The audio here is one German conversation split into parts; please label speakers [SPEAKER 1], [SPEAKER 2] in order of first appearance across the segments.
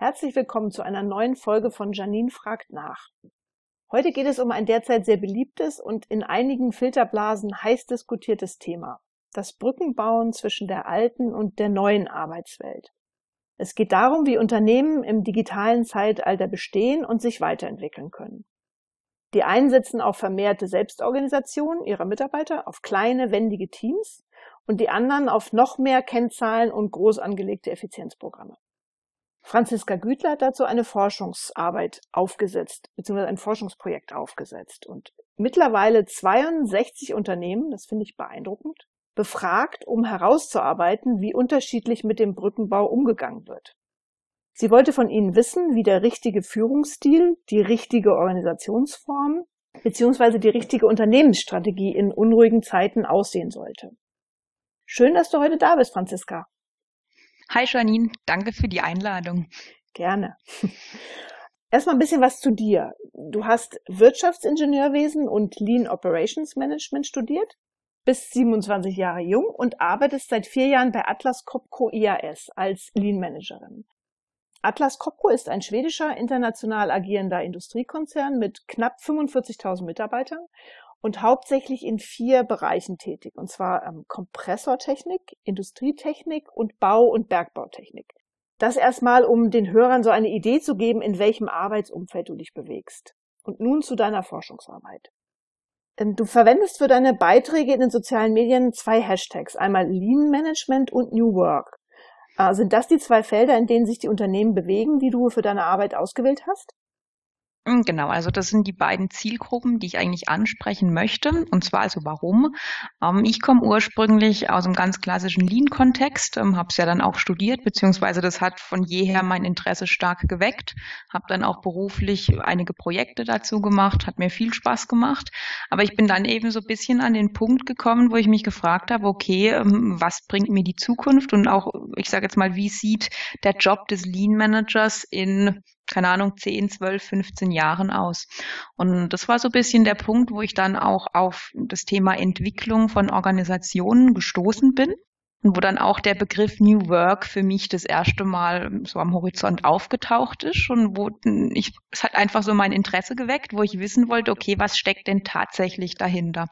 [SPEAKER 1] Herzlich willkommen zu einer neuen Folge von Janine fragt nach. Heute geht es um ein derzeit sehr beliebtes und in einigen Filterblasen heiß diskutiertes Thema. Das Brückenbauen zwischen der alten und der neuen Arbeitswelt. Es geht darum, wie Unternehmen im digitalen Zeitalter bestehen und sich weiterentwickeln können. Die einen setzen auf vermehrte Selbstorganisation ihrer Mitarbeiter, auf kleine, wendige Teams und die anderen auf noch mehr Kennzahlen und groß angelegte Effizienzprogramme. Franziska Gütler hat dazu eine Forschungsarbeit aufgesetzt, beziehungsweise ein Forschungsprojekt aufgesetzt und mittlerweile 62 Unternehmen, das finde ich beeindruckend, befragt, um herauszuarbeiten, wie unterschiedlich mit dem Brückenbau umgegangen wird. Sie wollte von ihnen wissen, wie der richtige Führungsstil, die richtige Organisationsform beziehungsweise die richtige Unternehmensstrategie in unruhigen Zeiten aussehen sollte. Schön, dass du heute da bist, Franziska.
[SPEAKER 2] Hi Janine, danke für die Einladung.
[SPEAKER 1] Gerne. Erstmal ein bisschen was zu dir. Du hast Wirtschaftsingenieurwesen und Lean Operations Management studiert, bist 27 Jahre jung und arbeitest seit vier Jahren bei Atlas Copco IAS als Lean Managerin. Atlas Copco ist ein schwedischer international agierender Industriekonzern mit knapp 45.000 Mitarbeitern und hauptsächlich in vier Bereichen tätig, und zwar ähm, Kompressortechnik, Industrietechnik und Bau- und Bergbautechnik. Das erstmal, um den Hörern so eine Idee zu geben, in welchem Arbeitsumfeld du dich bewegst. Und nun zu deiner Forschungsarbeit. Ähm, du verwendest für deine Beiträge in den sozialen Medien zwei Hashtags, einmal Lean Management und New Work. Äh, sind das die zwei Felder, in denen sich die Unternehmen bewegen, die du für deine Arbeit ausgewählt hast?
[SPEAKER 2] Hm, genau, also das sind die beiden Zielgruppen, die ich eigentlich ansprechen möchte. Und zwar also warum? Ähm, ich komme ursprünglich aus einem ganz klassischen Lean-Kontext, ähm, habe es ja dann auch studiert, beziehungsweise das hat von jeher mein Interesse stark geweckt, habe dann auch beruflich einige Projekte dazu gemacht, hat mir viel Spaß gemacht. Aber ich bin dann eben so ein bisschen an den Punkt gekommen, wo ich mich gefragt habe, okay, ähm, was bringt mir die Zukunft und auch, ich sage jetzt mal, wie sieht der Job des Lean-Managers in keine Ahnung, 10, 12, 15 Jahren aus. Und das war so ein bisschen der Punkt, wo ich dann auch auf das Thema Entwicklung von Organisationen gestoßen bin und wo dann auch der Begriff New Work für mich das erste Mal so am Horizont aufgetaucht ist und wo ich, es hat einfach so mein Interesse geweckt, wo ich wissen wollte, okay, was steckt denn tatsächlich dahinter?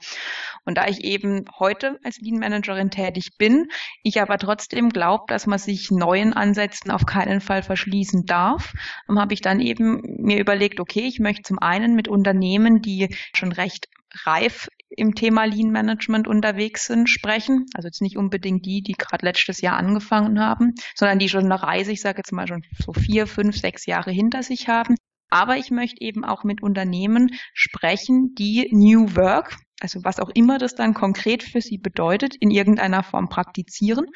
[SPEAKER 2] Und da ich eben heute als Lean Managerin tätig bin, ich aber trotzdem glaube, dass man sich neuen Ansätzen auf keinen Fall verschließen darf, habe ich dann eben mir überlegt, okay, ich möchte zum einen mit Unternehmen, die schon recht reif im Thema Lean Management unterwegs sind, sprechen. Also jetzt nicht unbedingt die, die gerade letztes Jahr angefangen haben, sondern die schon eine Reise, ich sage jetzt mal schon so vier, fünf, sechs Jahre hinter sich haben. Aber ich möchte eben auch mit Unternehmen sprechen, die New Work, also was auch immer das dann konkret für sie bedeutet, in irgendeiner Form praktizieren.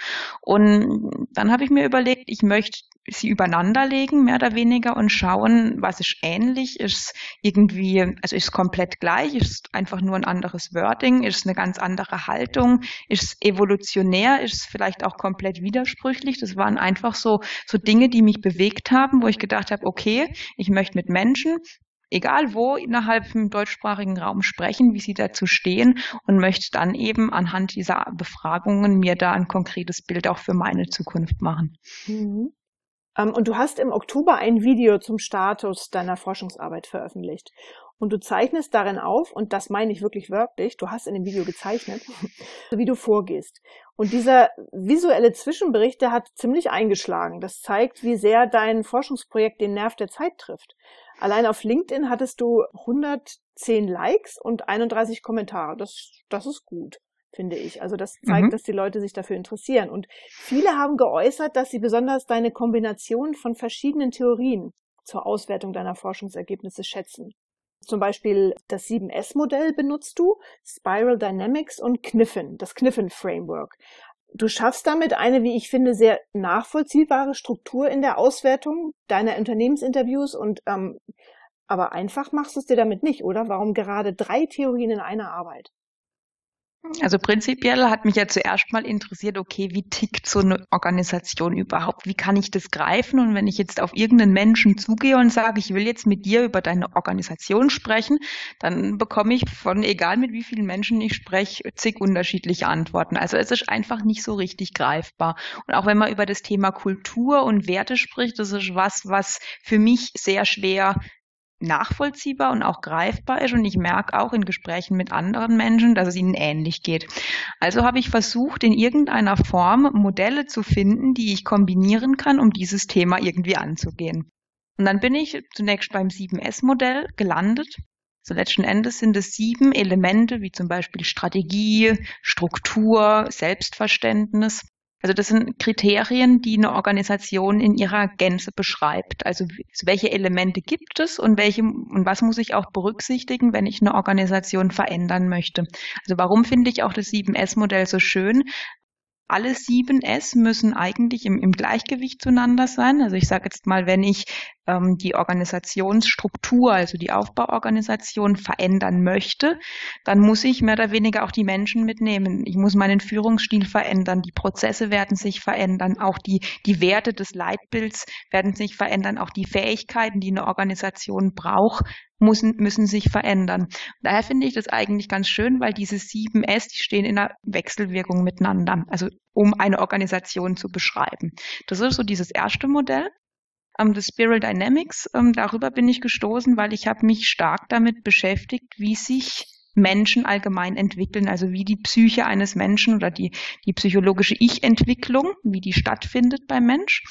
[SPEAKER 2] Und dann habe ich mir überlegt, ich möchte sie übereinander legen, mehr oder weniger, und schauen, was ist ähnlich, ist irgendwie, also ist komplett gleich, ist einfach nur ein anderes Wording, ist eine ganz andere Haltung, ist evolutionär, ist vielleicht auch komplett widersprüchlich. Das waren einfach so, so Dinge, die mich bewegt haben, wo ich gedacht habe, okay, ich möchte mit Menschen egal wo innerhalb im deutschsprachigen Raum sprechen, wie sie dazu stehen und möchte dann eben anhand dieser Befragungen mir da ein konkretes Bild auch für meine Zukunft machen.
[SPEAKER 1] Mhm. Ähm, und du hast im Oktober ein Video zum Status deiner Forschungsarbeit veröffentlicht. Und du zeichnest darin auf, und das meine ich wirklich wörtlich, du hast in dem Video gezeichnet, wie du vorgehst. Und dieser visuelle Zwischenbericht, der hat ziemlich eingeschlagen. Das zeigt, wie sehr dein Forschungsprojekt den Nerv der Zeit trifft. Allein auf LinkedIn hattest du 110 Likes und 31 Kommentare. Das, das ist gut, finde ich. Also das zeigt, mhm. dass die Leute sich dafür interessieren. Und viele haben geäußert, dass sie besonders deine Kombination von verschiedenen Theorien zur Auswertung deiner Forschungsergebnisse schätzen. Zum Beispiel das 7S-Modell benutzt du, Spiral Dynamics und Kniffen, das Kniffen Framework. Du schaffst damit eine, wie ich finde, sehr nachvollziehbare Struktur in der Auswertung deiner Unternehmensinterviews und ähm, aber einfach machst du es dir damit nicht, oder? Warum gerade drei Theorien in einer Arbeit?
[SPEAKER 2] Also prinzipiell hat mich ja zuerst mal interessiert, okay, wie tickt so eine Organisation überhaupt? Wie kann ich das greifen? Und wenn ich jetzt auf irgendeinen Menschen zugehe und sage, ich will jetzt mit dir über deine Organisation sprechen, dann bekomme ich von, egal mit wie vielen Menschen ich spreche, zig unterschiedliche Antworten. Also es ist einfach nicht so richtig greifbar. Und auch wenn man über das Thema Kultur und Werte spricht, das ist was, was für mich sehr schwer nachvollziehbar und auch greifbar ist. Und ich merke auch in Gesprächen mit anderen Menschen, dass es ihnen ähnlich geht. Also habe ich versucht, in irgendeiner Form Modelle zu finden, die ich kombinieren kann, um dieses Thema irgendwie anzugehen. Und dann bin ich zunächst beim 7S-Modell gelandet. So letzten Endes sind es sieben Elemente, wie zum Beispiel Strategie, Struktur, Selbstverständnis, also das sind Kriterien, die eine Organisation in ihrer Gänze beschreibt. Also welche Elemente gibt es und welche und was muss ich auch berücksichtigen, wenn ich eine Organisation verändern möchte. Also warum finde ich auch das 7S-Modell so schön? Alle sieben S müssen eigentlich im, im Gleichgewicht zueinander sein. Also ich sage jetzt mal, wenn ich ähm, die Organisationsstruktur, also die Aufbauorganisation verändern möchte, dann muss ich mehr oder weniger auch die Menschen mitnehmen. Ich muss meinen Führungsstil verändern, die Prozesse werden sich verändern, auch die, die Werte des Leitbilds werden sich verändern, auch die Fähigkeiten, die eine Organisation braucht, müssen, müssen sich verändern. Daher finde ich das eigentlich ganz schön, weil diese sieben S, die stehen in einer Wechselwirkung miteinander, also um eine Organisation zu beschreiben. Das ist so dieses erste Modell. Um, das Spiral Dynamics, um, darüber bin ich gestoßen, weil ich habe mich stark damit beschäftigt, wie sich Menschen allgemein entwickeln, also wie die Psyche eines Menschen oder die, die psychologische Ich-Entwicklung, wie die stattfindet beim Mensch.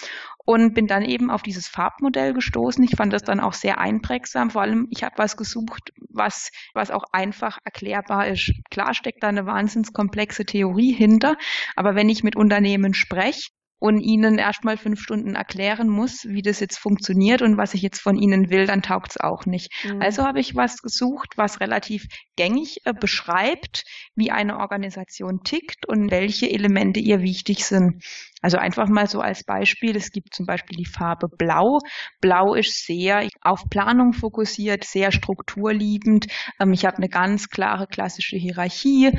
[SPEAKER 2] Und bin dann eben auf dieses Farbmodell gestoßen. Ich fand das dann auch sehr einprägsam. Vor allem, ich habe was gesucht, was, was auch einfach erklärbar ist. Klar steckt da eine wahnsinns komplexe Theorie hinter, aber wenn ich mit Unternehmen spreche, und ihnen erstmal fünf Stunden erklären muss, wie das jetzt funktioniert und was ich jetzt von ihnen will, dann taugt es auch nicht. Mhm. Also habe ich was gesucht, was relativ gängig äh, beschreibt, wie eine Organisation tickt und welche Elemente ihr wichtig sind. Also einfach mal so als Beispiel, es gibt zum Beispiel die Farbe Blau. Blau ist sehr auf Planung fokussiert, sehr strukturliebend. Ähm, ich habe eine ganz klare klassische Hierarchie.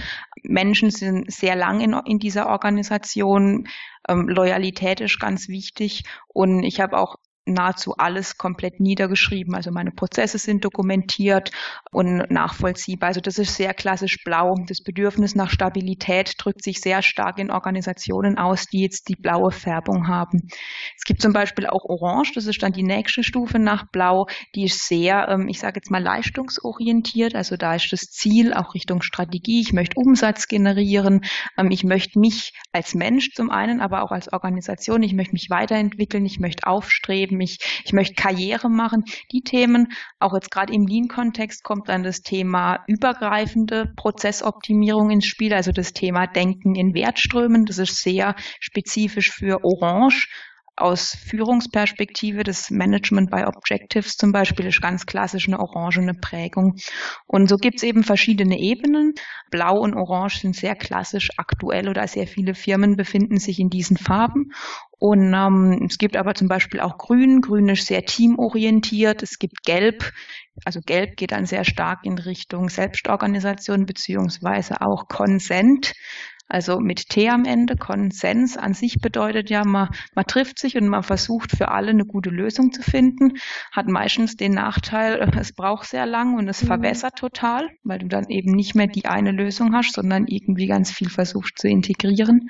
[SPEAKER 2] Menschen sind sehr lang in, in dieser Organisation. Ähm, Loyalität ist ganz wichtig. Und ich habe auch nahezu alles komplett niedergeschrieben. Also meine Prozesse sind dokumentiert und nachvollziehbar. Also das ist sehr klassisch blau. Das Bedürfnis nach Stabilität drückt sich sehr stark in Organisationen aus, die jetzt die blaue Färbung haben. Es gibt zum Beispiel auch Orange, das ist dann die nächste Stufe nach Blau, die ist sehr, ähm, ich sage jetzt mal, leistungsorientiert. Also da ist das Ziel auch Richtung Strategie. Ich möchte Umsatz generieren. Ähm, ich möchte mich als Mensch zum einen, aber auch als Organisation, ich möchte mich weiterentwickeln, ich möchte aufstreben, mich, ich möchte Karriere machen. Die Themen, auch jetzt gerade im Lean-Kontext kommt dann das Thema übergreifende Prozessoptimierung ins Spiel, also das Thema Denken in Wertströmen. Das ist sehr spezifisch für Orange aus Führungsperspektive das Management by Objectives zum Beispiel ist ganz klassisch eine orangene Prägung. Und so gibt es eben verschiedene Ebenen. Blau und Orange sind sehr klassisch aktuell oder sehr viele Firmen befinden sich in diesen Farben. Und ähm, es gibt aber zum Beispiel auch Grün. Grün ist sehr teamorientiert. Es gibt Gelb. Also Gelb geht dann sehr stark in Richtung Selbstorganisation beziehungsweise auch Consent. Also mit T am Ende, Konsens an sich bedeutet ja, man, man trifft sich und man versucht für alle eine gute Lösung zu finden. Hat meistens den Nachteil, es braucht sehr lang und es mhm. verwässert total, weil du dann eben nicht mehr die eine Lösung hast, sondern irgendwie ganz viel versuchst zu integrieren.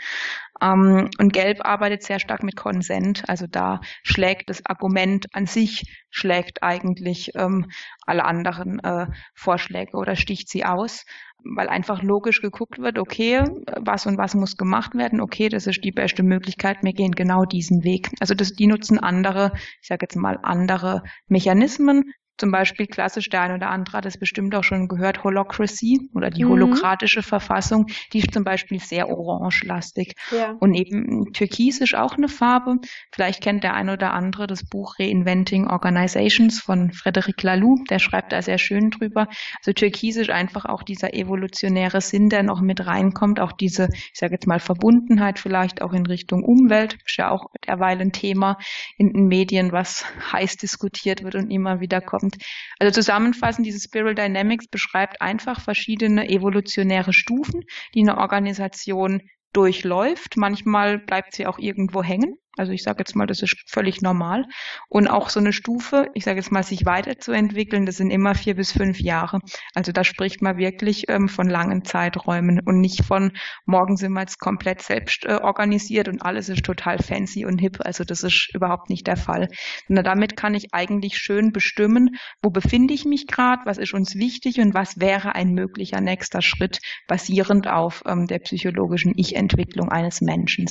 [SPEAKER 2] Ähm, und Gelb arbeitet sehr stark mit Konsent. Also da schlägt das Argument an sich, schlägt eigentlich ähm, alle anderen äh, Vorschläge oder sticht sie aus weil einfach logisch geguckt wird, okay, was und was muss gemacht werden, okay, das ist die beste Möglichkeit, wir gehen genau diesen Weg. Also das, die nutzen andere, ich sage jetzt mal andere Mechanismen, zum Beispiel klassisch der ein oder andere hat es bestimmt auch schon gehört, Holocracy oder die mhm. holokratische Verfassung, die ist zum Beispiel sehr orangelastig. Ja. Und eben Türkis ist auch eine Farbe. Vielleicht kennt der ein oder andere das Buch Reinventing Organizations von Frederic Laloux, der schreibt da sehr schön drüber. Also Türkis ist einfach auch dieser evolutionäre Sinn, der noch mit reinkommt, auch diese, ich sage jetzt mal, Verbundenheit vielleicht auch in Richtung Umwelt, ist ja auch derweil ein Thema in den Medien, was heiß diskutiert wird und immer wieder kommt. Also zusammenfassend, diese Spiral Dynamics beschreibt einfach verschiedene evolutionäre Stufen, die eine Organisation durchläuft. Manchmal bleibt sie auch irgendwo hängen. Also ich sage jetzt mal, das ist völlig normal. Und auch so eine Stufe, ich sage jetzt mal, sich weiterzuentwickeln, das sind immer vier bis fünf Jahre. Also da spricht man wirklich ähm, von langen Zeiträumen und nicht von morgen sind wir jetzt komplett selbst äh, organisiert und alles ist total fancy und hip. Also das ist überhaupt nicht der Fall. Und damit kann ich eigentlich schön bestimmen, wo befinde ich mich gerade, was ist uns wichtig und was wäre ein möglicher nächster Schritt basierend auf ähm, der psychologischen Ich-Entwicklung eines Menschen.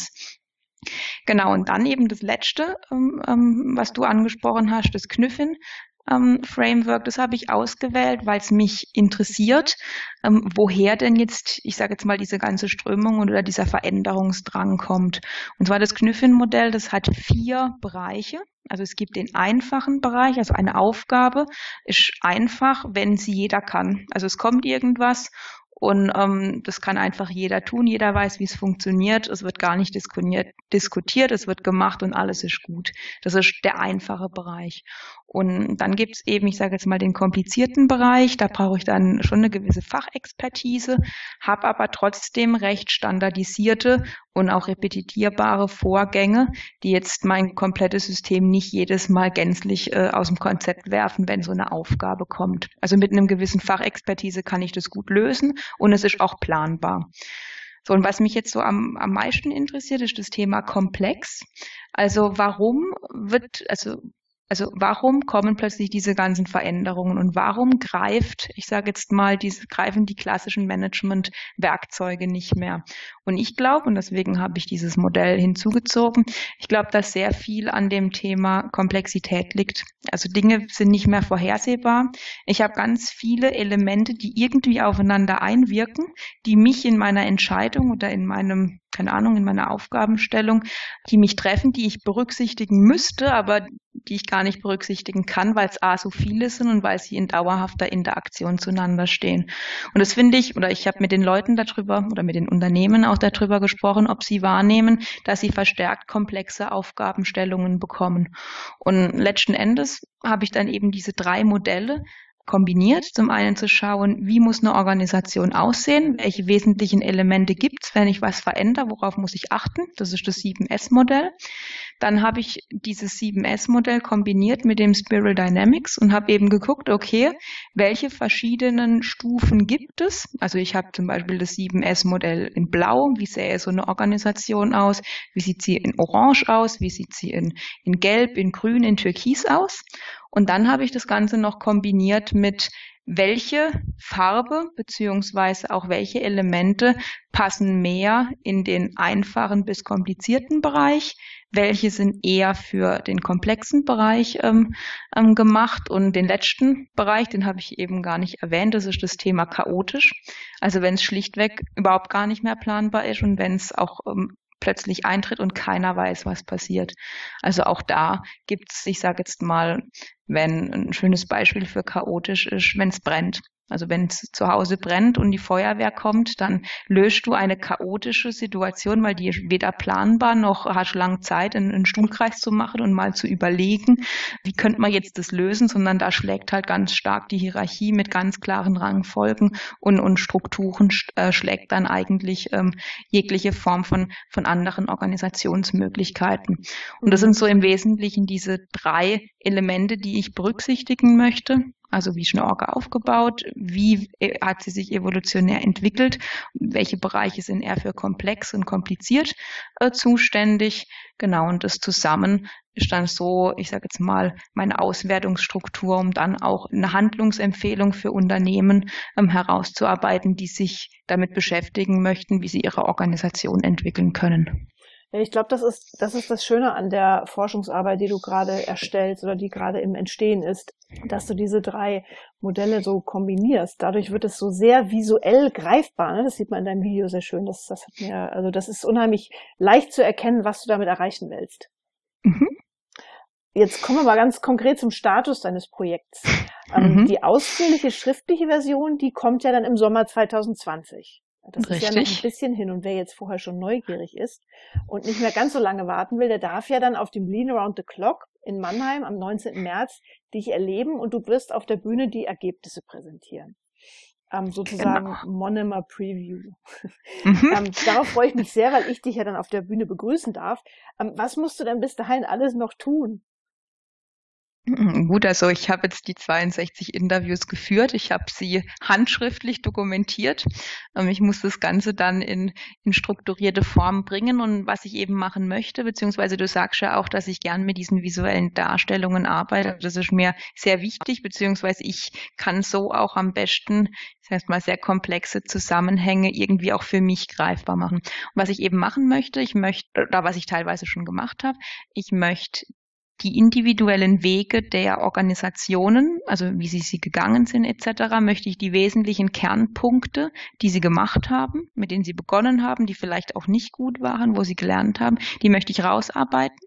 [SPEAKER 2] Genau, und dann eben das Letzte, ähm, ähm, was du angesprochen hast, das Knüffin. Ähm, Framework, das habe ich ausgewählt, weil es mich interessiert, ähm, woher denn jetzt, ich sage jetzt mal, diese ganze Strömung oder dieser Veränderungsdrang kommt. Und zwar das Knüffin-Modell, das hat vier Bereiche. Also es gibt den einfachen Bereich, also eine Aufgabe ist einfach, wenn sie jeder kann. Also es kommt irgendwas und ähm, das kann einfach jeder tun. Jeder weiß, wie es funktioniert. Es wird gar nicht diskutiert, diskutiert, es wird gemacht und alles ist gut. Das ist der einfache Bereich. Und dann gibt's eben, ich sage jetzt mal, den komplizierten Bereich. Da brauche ich dann schon eine gewisse Fachexpertise, habe aber trotzdem recht standardisierte und auch repetitierbare Vorgänge, die jetzt mein komplettes System nicht jedes Mal gänzlich äh, aus dem Konzept werfen, wenn so eine Aufgabe kommt. Also mit einem gewissen Fachexpertise kann ich das gut lösen und es ist auch planbar. So, und was mich jetzt so am, am meisten interessiert, ist das Thema komplex. Also warum wird, also also warum kommen plötzlich diese ganzen Veränderungen und warum greift, ich sage jetzt mal, diese greifen die klassischen Management-Werkzeuge nicht mehr? Und ich glaube, und deswegen habe ich dieses Modell hinzugezogen, ich glaube, dass sehr viel an dem Thema Komplexität liegt. Also Dinge sind nicht mehr vorhersehbar. Ich habe ganz viele Elemente, die irgendwie aufeinander einwirken, die mich in meiner Entscheidung oder in meinem keine Ahnung, in meiner Aufgabenstellung, die mich treffen, die ich berücksichtigen müsste, aber die ich gar nicht berücksichtigen kann, weil es A so viele sind und weil sie in dauerhafter Interaktion zueinander stehen. Und das finde ich, oder ich habe mit den Leuten darüber oder mit den Unternehmen auch darüber gesprochen, ob sie wahrnehmen, dass sie verstärkt komplexe Aufgabenstellungen bekommen. Und letzten Endes habe ich dann eben diese drei Modelle kombiniert. Zum einen zu schauen, wie muss eine Organisation aussehen, welche wesentlichen Elemente gibt es, wenn ich was verändere, worauf muss ich achten. Das ist das 7S-Modell. Dann habe ich dieses 7S-Modell kombiniert mit dem Spiral Dynamics und habe eben geguckt, okay, welche verschiedenen Stufen gibt es? Also ich habe zum Beispiel das 7S-Modell in Blau. Wie sähe so eine Organisation aus? Wie sieht sie in Orange aus? Wie sieht sie in, in Gelb, in Grün, in Türkis aus? Und dann habe ich das Ganze noch kombiniert mit welche Farbe beziehungsweise auch welche Elemente passen mehr in den einfachen bis komplizierten Bereich, welche sind eher für den komplexen Bereich ähm, ähm, gemacht und den letzten Bereich, den habe ich eben gar nicht erwähnt, das ist das Thema chaotisch. Also wenn es schlichtweg überhaupt gar nicht mehr planbar ist und wenn es auch ähm, plötzlich eintritt und keiner weiß, was passiert. Also auch da gibt es, ich sage jetzt mal, wenn ein schönes Beispiel für chaotisch ist, wenn es brennt. Also wenn es zu Hause brennt und die Feuerwehr kommt, dann löst du eine chaotische Situation, weil die weder planbar noch hast lang Zeit, einen, einen Stuhlkreis zu machen und mal zu überlegen, wie könnte man jetzt das lösen, sondern da schlägt halt ganz stark die Hierarchie mit ganz klaren Rangfolgen und, und Strukturen äh, schlägt dann eigentlich ähm, jegliche Form von, von anderen Organisationsmöglichkeiten. Und das sind so im Wesentlichen diese drei Elemente, die ich berücksichtigen möchte. Also wie ist eine Orga aufgebaut? Wie äh, hat sie sich evolutionär entwickelt? Welche Bereiche sind eher für komplex und kompliziert äh, zuständig? Genau, und das zusammen ist dann so, ich sage jetzt mal, meine Auswertungsstruktur, um dann auch eine Handlungsempfehlung für Unternehmen ähm, herauszuarbeiten, die sich damit beschäftigen möchten, wie sie ihre Organisation entwickeln können.
[SPEAKER 1] Ja, ich glaube, das ist, das ist das Schöne an der Forschungsarbeit, die du gerade erstellst oder die gerade im Entstehen ist, dass du diese drei Modelle so kombinierst. Dadurch wird es so sehr visuell greifbar. Ne? Das sieht man in deinem Video sehr schön. Das, das hat mir, also das ist unheimlich leicht zu erkennen, was du damit erreichen willst. Mhm. Jetzt kommen wir mal ganz konkret zum Status deines Projekts. Ähm, mhm. Die ausführliche schriftliche Version, die kommt ja dann im Sommer 2020. Das Richtig. ist ja noch ein bisschen hin und wer jetzt vorher schon neugierig ist und nicht mehr ganz so lange warten will, der darf ja dann auf dem Lean Around the Clock in Mannheim am 19. März dich erleben und du wirst auf der Bühne die Ergebnisse präsentieren. Ähm, sozusagen genau. Monomer Preview. Mhm. ähm, darauf freue ich mich sehr, weil ich dich ja dann auf der Bühne begrüßen darf. Ähm, was musst du denn bis dahin alles noch tun?
[SPEAKER 2] Mhm, gut, also ich habe jetzt die 62 Interviews geführt. Ich habe sie handschriftlich dokumentiert. Ähm, ich muss das Ganze dann in, in strukturierte Form bringen und was ich eben machen möchte, beziehungsweise du sagst ja auch, dass ich gern mit diesen visuellen Darstellungen arbeite. Das ist mir sehr wichtig, beziehungsweise ich kann so auch am besten, das heißt mal sehr komplexe Zusammenhänge irgendwie auch für mich greifbar machen. Und was ich eben machen möchte, ich möchte, oder was ich teilweise schon gemacht habe, ich möchte die individuellen Wege der Organisationen, also wie sie sie gegangen sind etc., möchte ich die wesentlichen Kernpunkte, die sie gemacht haben, mit denen sie begonnen haben, die vielleicht auch nicht gut waren, wo sie gelernt haben, die möchte ich rausarbeiten,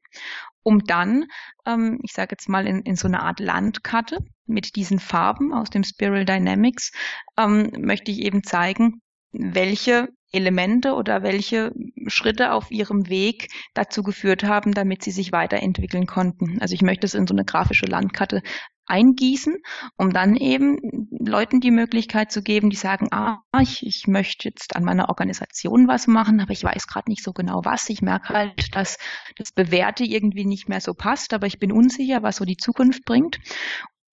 [SPEAKER 2] um dann, ähm, ich sage jetzt mal in, in so eine Art Landkarte mit diesen Farben aus dem Spiral Dynamics, ähm, möchte ich eben zeigen, welche Elemente oder welche Schritte auf ihrem Weg dazu geführt haben, damit sie sich weiterentwickeln konnten. Also ich möchte es in so eine grafische Landkarte eingießen, um dann eben Leuten die Möglichkeit zu geben, die sagen, ah, ich, ich möchte jetzt an meiner Organisation was machen, aber ich weiß gerade nicht so genau was. Ich merke halt, dass das Bewährte irgendwie nicht mehr so passt, aber ich bin unsicher, was so die Zukunft bringt.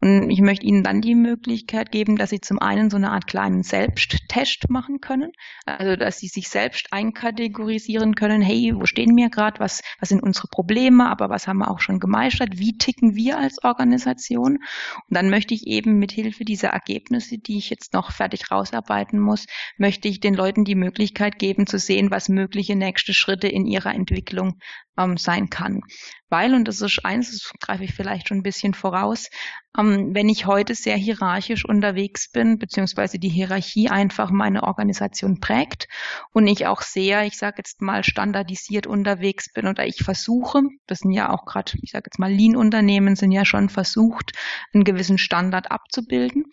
[SPEAKER 2] Und ich möchte Ihnen dann die Möglichkeit geben, dass Sie zum einen so eine Art kleinen Selbsttest machen können, also dass Sie sich selbst einkategorisieren können, hey, wo stehen wir gerade, was, was sind unsere Probleme, aber was haben wir auch schon gemeistert, wie ticken wir als Organisation. Und dann möchte ich eben mit Hilfe dieser Ergebnisse, die ich jetzt noch fertig rausarbeiten muss, möchte ich den Leuten die Möglichkeit geben zu sehen, was mögliche nächste Schritte in ihrer Entwicklung ähm, sein kann. Weil, und das ist eins, das greife ich vielleicht schon ein bisschen voraus, ähm, wenn ich heute sehr hierarchisch unterwegs bin, beziehungsweise die Hierarchie einfach meine Organisation prägt und ich auch sehr, ich sage jetzt mal, standardisiert unterwegs bin oder ich versuche, das sind ja auch gerade, ich sage jetzt mal, Lean-Unternehmen sind ja schon versucht, einen gewissen Standard abzubilden.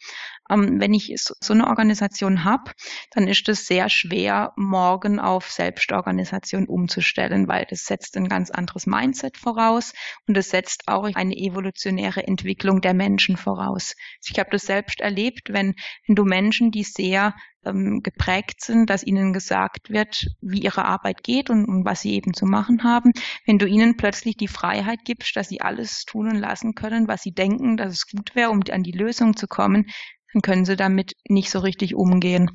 [SPEAKER 2] Ähm, wenn ich so eine Organisation habe, dann ist es sehr schwer, morgen auf Selbstorganisation umzustellen, weil das setzt ein ganz anderes Mindset voraus und es setzt auch eine evolutionäre Entwicklung der Menschen voraus. Ich habe das selbst erlebt, wenn, wenn du Menschen, die sehr ähm, geprägt sind, dass ihnen gesagt wird, wie ihre Arbeit geht und, und was sie eben zu machen haben. Wenn du ihnen plötzlich die Freiheit gibst, dass sie alles tun und lassen können, was sie denken, dass es gut wäre, um an die Lösung zu kommen, dann können sie damit nicht so richtig umgehen.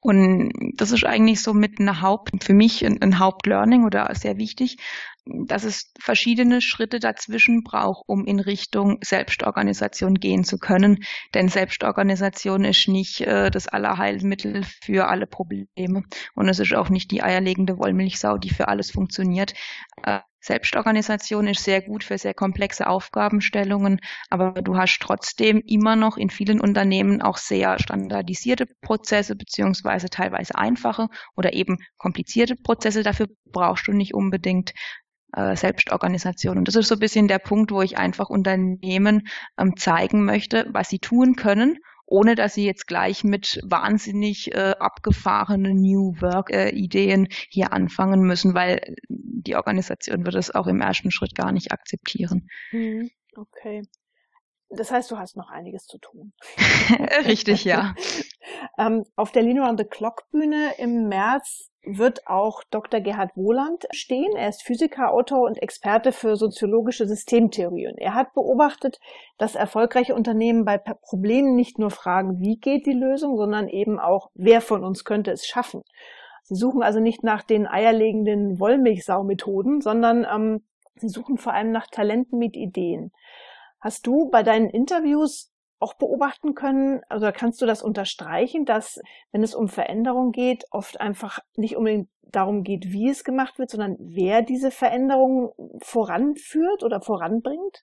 [SPEAKER 2] Und das ist eigentlich so mit einer Haupt, für mich ein, ein Hauptlearning oder sehr wichtig, dass es verschiedene Schritte dazwischen braucht, um in Richtung Selbstorganisation gehen zu können. Denn Selbstorganisation ist nicht äh, das Allerheilmittel für alle Probleme. Und es ist auch nicht die eierlegende Wollmilchsau, die für alles funktioniert. Äh, Selbstorganisation ist sehr gut für sehr komplexe Aufgabenstellungen, aber du hast trotzdem immer noch in vielen Unternehmen auch sehr standardisierte Prozesse beziehungsweise teilweise einfache oder eben komplizierte Prozesse. Dafür brauchst du nicht unbedingt äh, Selbstorganisation. Und das ist so ein bisschen der Punkt, wo ich einfach Unternehmen ähm, zeigen möchte, was sie tun können ohne dass sie jetzt gleich mit wahnsinnig äh, abgefahrenen New Work-Ideen äh, hier anfangen müssen, weil die Organisation wird es auch im ersten Schritt gar nicht akzeptieren.
[SPEAKER 1] Mhm. Okay. Das heißt, du hast noch einiges zu tun.
[SPEAKER 2] Richtig, ja.
[SPEAKER 1] ähm, auf der Lean Around the Clock Bühne im März wird auch Dr. Gerhard Wohland stehen. Er ist Physiker, Autor und Experte für soziologische Systemtheorien. Er hat beobachtet, dass erfolgreiche Unternehmen bei Problemen nicht nur fragen, wie geht die Lösung, sondern eben auch, wer von uns könnte es schaffen. Sie suchen also nicht nach den eierlegenden Wollmilchsau-Methoden, sondern ähm, sie suchen vor allem nach Talenten mit Ideen. Hast du bei deinen Interviews auch beobachten können, also kannst du das unterstreichen, dass wenn es um Veränderung geht, oft einfach nicht unbedingt darum geht, wie es gemacht wird, sondern wer diese Veränderung voranführt oder voranbringt?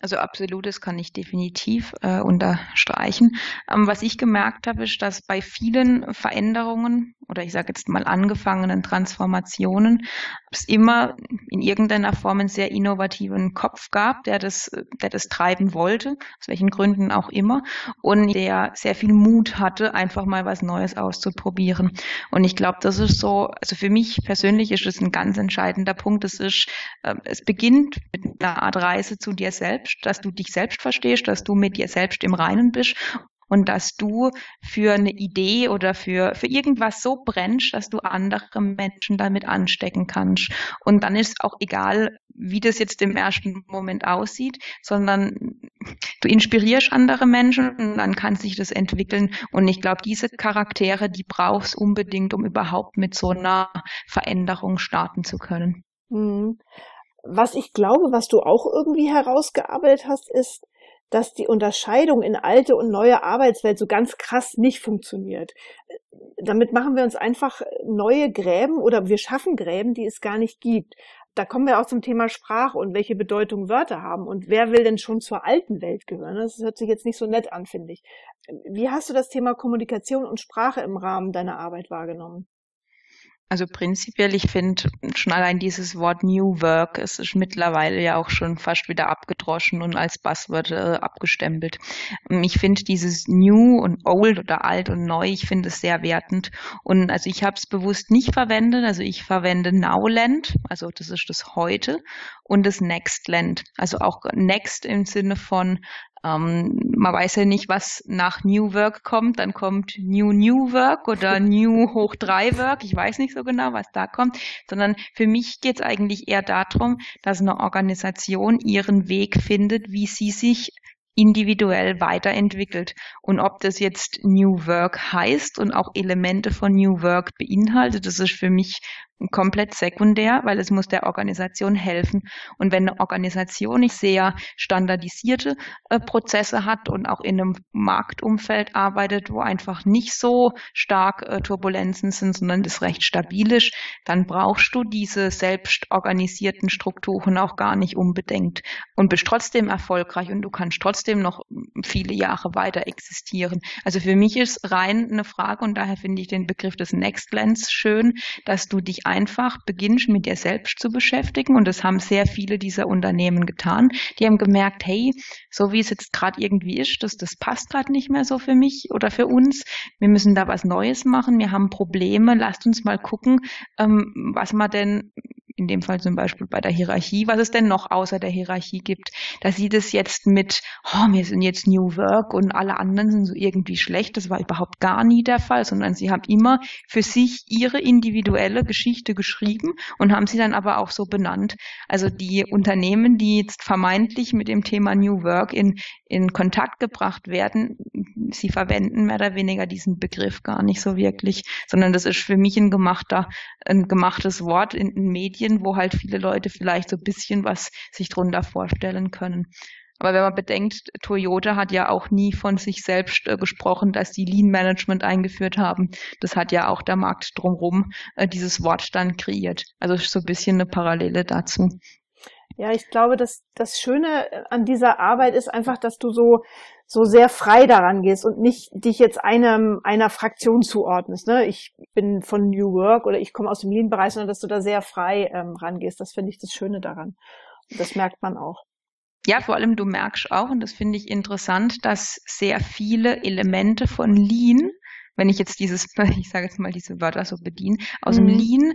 [SPEAKER 2] Also absolutes kann ich definitiv äh, unterstreichen. Ähm, was ich gemerkt habe, ist, dass bei vielen Veränderungen oder ich sage jetzt mal angefangenen Transformationen es immer in irgendeiner Form einen sehr innovativen Kopf gab, der das, der das treiben wollte, aus welchen Gründen auch immer, und der sehr viel Mut hatte, einfach mal was Neues auszuprobieren. Und ich glaube, das ist so, also für mich persönlich ist es ein ganz entscheidender Punkt. Es ist, äh, es beginnt mit einer Art Reise zu dir selbst, dass du dich selbst verstehst, dass du mit dir selbst im Reinen bist und dass du für eine Idee oder für, für irgendwas so brennst, dass du andere Menschen damit anstecken kannst. Und dann ist auch egal, wie das jetzt im ersten Moment aussieht, sondern du inspirierst andere Menschen und dann kann sich das entwickeln. Und ich glaube, diese Charaktere, die brauchst unbedingt, um überhaupt mit so einer Veränderung starten zu können.
[SPEAKER 1] Mhm. Was ich glaube, was du auch irgendwie herausgearbeitet hast, ist, dass die Unterscheidung in alte und neue Arbeitswelt so ganz krass nicht funktioniert. Damit machen wir uns einfach neue Gräben oder wir schaffen Gräben, die es gar nicht gibt. Da kommen wir auch zum Thema Sprache und welche Bedeutung Wörter haben. Und wer will denn schon zur alten Welt gehören? Das hört sich jetzt nicht so nett an, finde ich. Wie hast du das Thema Kommunikation und Sprache im Rahmen deiner Arbeit wahrgenommen?
[SPEAKER 2] Also prinzipiell, ich finde schon allein dieses Wort New Work, es ist mittlerweile ja auch schon fast wieder abgedroschen und als Buzzword äh, abgestempelt. Ich finde dieses New und Old oder alt und neu, ich finde es sehr wertend. Und also ich habe es bewusst nicht verwendet. Also ich verwende Nowland, also das ist das Heute, und das Nextland. Also auch Next im Sinne von ähm, man weiß ja nicht, was nach New Work kommt. Dann kommt New New Work oder New Hoch 3 Work. Ich weiß nicht so genau, was da kommt. Sondern für mich geht es eigentlich eher darum, dass eine Organisation ihren Weg findet, wie sie sich individuell weiterentwickelt. Und ob das jetzt New Work heißt und auch Elemente von New Work beinhaltet, das ist für mich komplett sekundär, weil es muss der Organisation helfen. Und wenn eine Organisation nicht sehr standardisierte äh, Prozesse hat und auch in einem Marktumfeld arbeitet, wo einfach nicht so stark äh, Turbulenzen sind, sondern das recht stabil ist, dann brauchst du diese selbst organisierten Strukturen auch gar nicht unbedingt und bist trotzdem erfolgreich und du kannst trotzdem noch viele Jahre weiter existieren. Also für mich ist rein eine Frage und daher finde ich den Begriff des Next Lens schön, dass du dich einfach beginnst, mit dir selbst zu beschäftigen. Und das haben sehr viele dieser Unternehmen getan. Die haben gemerkt, hey, so wie es jetzt gerade irgendwie ist, das, das passt gerade nicht mehr so für mich oder für uns. Wir müssen da was Neues machen. Wir haben Probleme. Lasst uns mal gucken, ähm, was man denn in dem Fall zum Beispiel bei der Hierarchie, was es denn noch außer der Hierarchie gibt. Da sieht es jetzt mit, oh, wir sind jetzt New Work und alle anderen sind so irgendwie schlecht. Das war überhaupt gar nie der Fall, sondern sie haben immer für sich ihre individuelle Geschichte geschrieben und haben sie dann aber auch so benannt. Also die Unternehmen, die jetzt vermeintlich mit dem Thema New Work in, in Kontakt gebracht werden, sie verwenden mehr oder weniger diesen Begriff gar nicht so wirklich, sondern das ist für mich ein gemachter, ein gemachtes Wort in den Medien, wo halt viele Leute vielleicht so ein bisschen was sich drunter vorstellen können. Aber wenn man bedenkt, Toyota hat ja auch nie von sich selbst äh, gesprochen, dass sie Lean Management eingeführt haben. Das hat ja auch der Markt drumherum äh, dieses Wort dann kreiert. Also so ein bisschen eine Parallele dazu.
[SPEAKER 1] Ja, ich glaube, dass das Schöne äh, an dieser Arbeit ist einfach, dass du so so sehr frei daran gehst und nicht dich jetzt einem einer Fraktion zuordnest. Ne? Ich bin von New Work oder ich komme aus dem Lean-Bereich, sondern dass du da sehr frei ähm, rangehst. Das finde ich das Schöne daran. Und das merkt man auch.
[SPEAKER 2] Ja, vor allem du merkst auch, und das finde ich interessant, dass sehr viele Elemente von Lean, wenn ich jetzt dieses, ich sage jetzt mal diese Wörter so bediene, aus mhm. dem Lean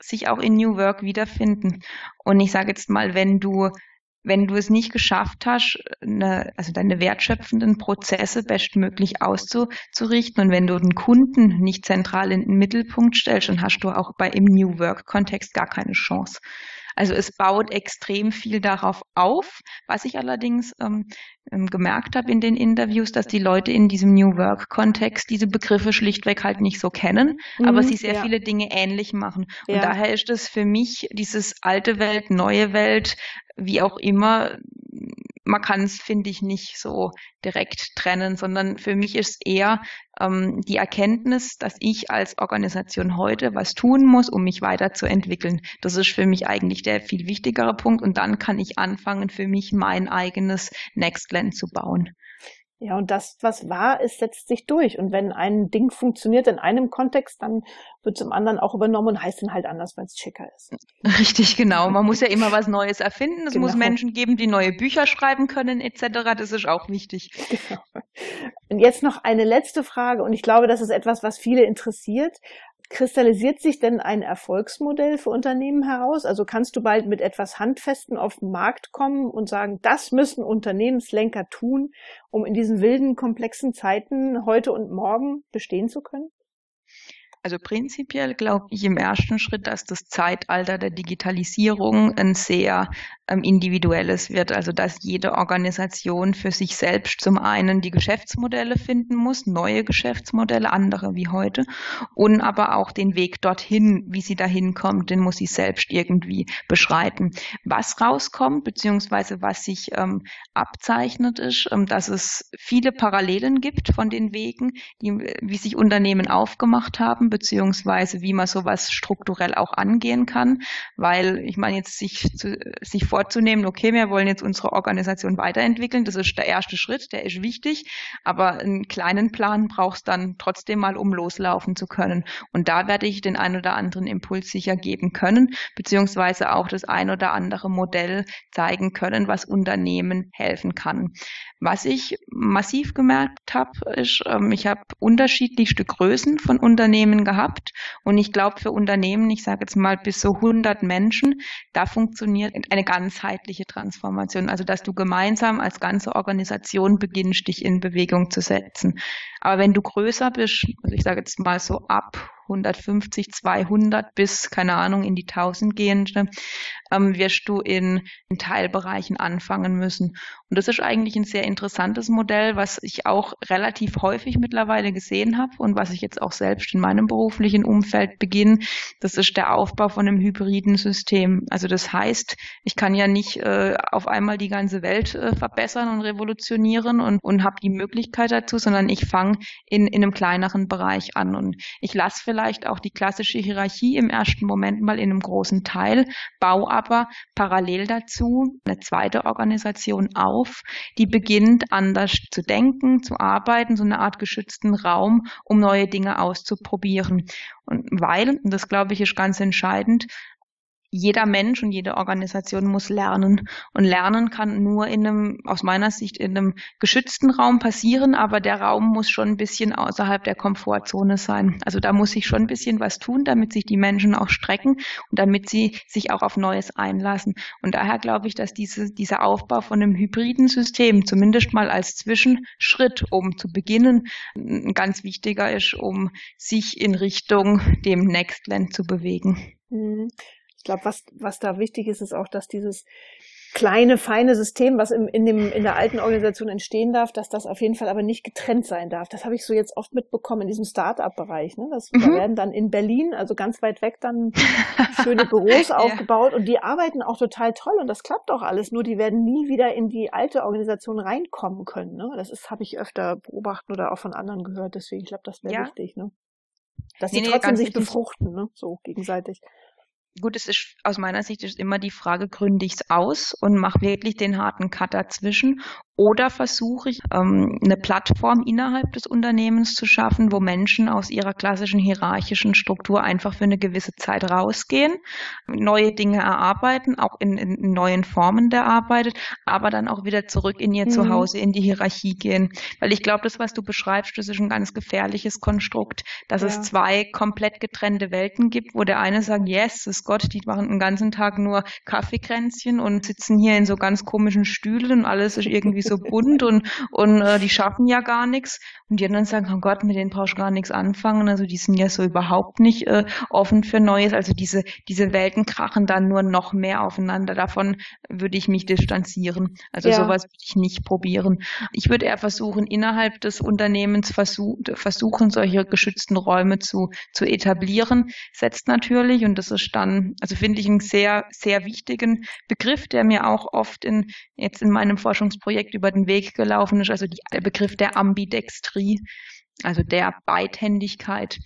[SPEAKER 2] sich auch in New Work wiederfinden. Und ich sage jetzt mal, wenn du wenn du es nicht geschafft hast, eine, also deine wertschöpfenden Prozesse bestmöglich auszurichten und wenn du den Kunden nicht zentral in den Mittelpunkt stellst, dann hast du auch bei im New Work Kontext gar keine Chance. Also es baut extrem viel darauf auf. Was ich allerdings ähm, ähm, gemerkt habe in den Interviews, dass die Leute in diesem New Work-Kontext diese Begriffe schlichtweg halt nicht so kennen, mhm, aber sie sehr ja. viele Dinge ähnlich machen. Und ja. daher ist es für mich dieses alte Welt, neue Welt, wie auch immer, man kann es, finde ich, nicht so direkt trennen, sondern für mich ist eher ähm, die Erkenntnis, dass ich als Organisation heute was tun muss, um mich weiterzuentwickeln. Das ist für mich eigentlich der viel wichtigere Punkt. Und dann kann ich anfangen, für mich mein eigenes Nextland zu bauen.
[SPEAKER 1] Ja, und das, was wahr ist, setzt sich durch. Und wenn ein Ding funktioniert in einem Kontext, dann wird es im anderen auch übernommen und heißt dann halt anders, weil es schicker ist.
[SPEAKER 2] Richtig, genau. Man muss ja immer was Neues erfinden. Es genau. muss Menschen geben, die neue Bücher schreiben können, etc. Das ist auch wichtig. Genau.
[SPEAKER 1] Und jetzt noch eine letzte Frage. Und ich glaube, das ist etwas, was viele interessiert. Kristallisiert sich denn ein Erfolgsmodell für Unternehmen heraus? Also kannst du bald mit etwas Handfesten auf den Markt kommen und sagen, das müssen Unternehmenslenker tun, um in diesen wilden, komplexen Zeiten heute und morgen bestehen zu können?
[SPEAKER 2] Also prinzipiell glaube ich im ersten Schritt, dass das Zeitalter der Digitalisierung ein sehr ähm, individuelles wird. Also dass jede Organisation für sich selbst zum einen die Geschäftsmodelle finden muss, neue Geschäftsmodelle, andere wie heute, und aber auch den Weg dorthin, wie sie dahin kommt, den muss sie selbst irgendwie beschreiten. Was rauskommt, beziehungsweise was sich ähm, abzeichnet, ist, ähm, dass es viele Parallelen gibt von den Wegen, die, wie sich Unternehmen aufgemacht haben beziehungsweise wie man sowas strukturell auch angehen kann, weil ich meine jetzt sich, zu, sich vorzunehmen, okay, wir wollen jetzt unsere Organisation weiterentwickeln, das ist der erste Schritt, der ist wichtig, aber einen kleinen Plan brauchst dann trotzdem mal, um loslaufen zu können. Und da werde ich den ein oder anderen Impuls sicher geben können, beziehungsweise auch das ein oder andere Modell zeigen können, was Unternehmen helfen kann. Was ich massiv gemerkt habe, ist, ähm, ich habe unterschiedlichste Größen von Unternehmen gehabt und ich glaube für Unternehmen, ich sage jetzt mal bis so 100 Menschen, da funktioniert eine ganzheitliche Transformation, also dass du gemeinsam als ganze Organisation beginnst, dich in Bewegung zu setzen. Aber wenn du größer bist, also ich sage jetzt mal so ab 150, 200 bis, keine Ahnung, in die 1000 gehende, ähm, wirst du in, in Teilbereichen anfangen müssen. Und das ist eigentlich ein sehr interessantes Modell, was ich auch relativ häufig mittlerweile gesehen habe und was ich jetzt auch selbst in meinem beruflichen Umfeld beginne. Das ist der Aufbau von einem hybriden System. Also das heißt, ich kann ja nicht äh, auf einmal die ganze Welt äh, verbessern und revolutionieren und, und habe die Möglichkeit dazu, sondern ich fange in, in einem kleineren Bereich an. Und ich lasse vielleicht auch die klassische Hierarchie im ersten Moment mal in einem großen Teil, baue aber parallel dazu eine zweite Organisation auf, die beginnt anders zu denken, zu arbeiten, so eine Art geschützten Raum, um neue Dinge auszuprobieren. Und weil, und das glaube ich ist ganz entscheidend, jeder Mensch und jede Organisation muss lernen. Und Lernen kann nur in einem, aus meiner Sicht, in einem geschützten Raum passieren, aber der Raum muss schon ein bisschen außerhalb der Komfortzone sein. Also da muss sich schon ein bisschen was tun, damit sich die Menschen auch strecken und damit sie sich auch auf Neues einlassen. Und daher glaube ich, dass diese, dieser Aufbau von einem hybriden System, zumindest mal als Zwischenschritt, um zu beginnen, ganz wichtiger ist, um sich in Richtung dem Nextland zu bewegen.
[SPEAKER 1] Mhm. Ich glaube, was, was da wichtig ist, ist auch, dass dieses kleine, feine System, was im, in, dem, in der alten Organisation entstehen darf, dass das auf jeden Fall aber nicht getrennt sein darf. Das habe ich so jetzt oft mitbekommen in diesem Start-up-Bereich. Ne? Das, mhm. Da werden dann in Berlin, also ganz weit weg, dann schöne Büros ja. aufgebaut und die arbeiten auch total toll und das klappt auch alles, nur die werden nie wieder in die alte Organisation reinkommen können. Ne? Das ist, habe ich öfter beobachtet oder auch von anderen gehört, deswegen, ich glaube, das wäre ja. wichtig. Ne? Dass nee, sie trotzdem nee, sich befruchten, ne? so gegenseitig
[SPEAKER 2] gut, es ist aus meiner Sicht ist immer die Frage, gründe ich es aus und mache wirklich den harten Cut dazwischen oder versuche ich, ähm, eine Plattform innerhalb des Unternehmens zu schaffen, wo Menschen aus ihrer klassischen hierarchischen Struktur einfach für eine gewisse Zeit rausgehen, neue Dinge erarbeiten, auch in, in neuen Formen der Arbeit, aber dann auch wieder zurück in ihr mhm. Zuhause, in die Hierarchie gehen. Weil ich glaube, das, was du beschreibst, das ist ein ganz gefährliches Konstrukt, dass ja. es zwei komplett getrennte Welten gibt, wo der eine sagt, yes, ist Gott, die machen den ganzen Tag nur Kaffeekränzchen und sitzen hier in so ganz komischen Stühlen und alles ist irgendwie irgendwie so bunt und, und äh, die schaffen ja gar nichts. Und die anderen sagen, oh Gott, mit denen brauchst du gar nichts anfangen. Also die sind ja so überhaupt nicht äh, offen für Neues. Also diese, diese Welten krachen dann nur noch mehr aufeinander. Davon würde ich mich distanzieren. Also ja. sowas würde ich nicht probieren. Ich würde eher versuchen, innerhalb des Unternehmens versuch, versuchen, solche geschützten Räume zu, zu etablieren. Setzt natürlich, und das ist dann, also finde ich einen sehr, sehr wichtigen Begriff, der mir auch oft in, jetzt in meinem Forschungsprojekt über den Weg gelaufen ist, also die, der Begriff der Ambidextrie, also der Beidhändigkeit.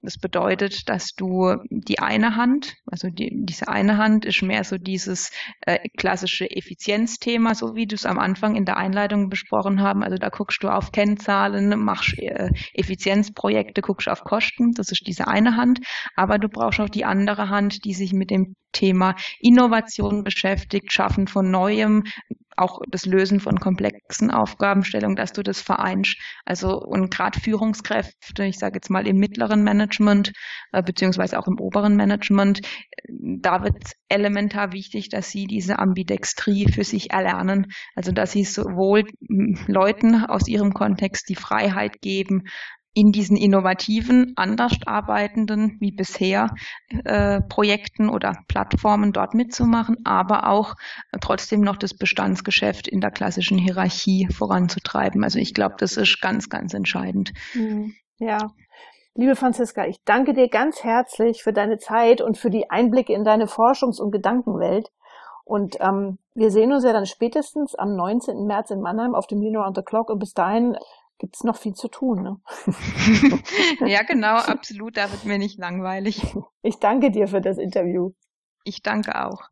[SPEAKER 2] Das bedeutet, dass du die eine Hand, also die, diese eine Hand ist mehr so dieses äh, klassische Effizienzthema, so wie du es am Anfang in der Einleitung besprochen haben. Also da guckst du auf Kennzahlen, machst äh, Effizienzprojekte, guckst auf Kosten. Das ist diese eine Hand. Aber du brauchst auch die andere Hand, die sich mit dem Thema Innovation beschäftigt, Schaffen von Neuem, auch das Lösen von komplexen Aufgabenstellungen, dass du das vereinst. Also und gerade Führungskräfte, ich sage jetzt mal im mittleren Management äh, beziehungsweise auch im oberen Management, da wird elementar wichtig, dass sie diese Ambidextrie für sich erlernen. Also dass sie sowohl Leuten aus ihrem Kontext die Freiheit geben, in diesen innovativen, anders arbeitenden wie bisher äh, Projekten oder Plattformen dort mitzumachen, aber auch trotzdem noch das Bestandsgeschäft in der klassischen Hierarchie voranzutreiben. Also ich glaube, das ist ganz, ganz entscheidend.
[SPEAKER 1] Hm, ja. Liebe Franziska, ich danke dir ganz herzlich für deine Zeit und für die Einblicke in deine Forschungs- und Gedankenwelt. Und ähm, wir sehen uns ja dann spätestens am 19. März in Mannheim auf dem Lean Around the Clock. Und bis dahin gibt es noch viel zu tun. Ne?
[SPEAKER 2] ja, genau, absolut. Da wird mir nicht langweilig.
[SPEAKER 1] Ich danke dir für das Interview.
[SPEAKER 2] Ich danke auch.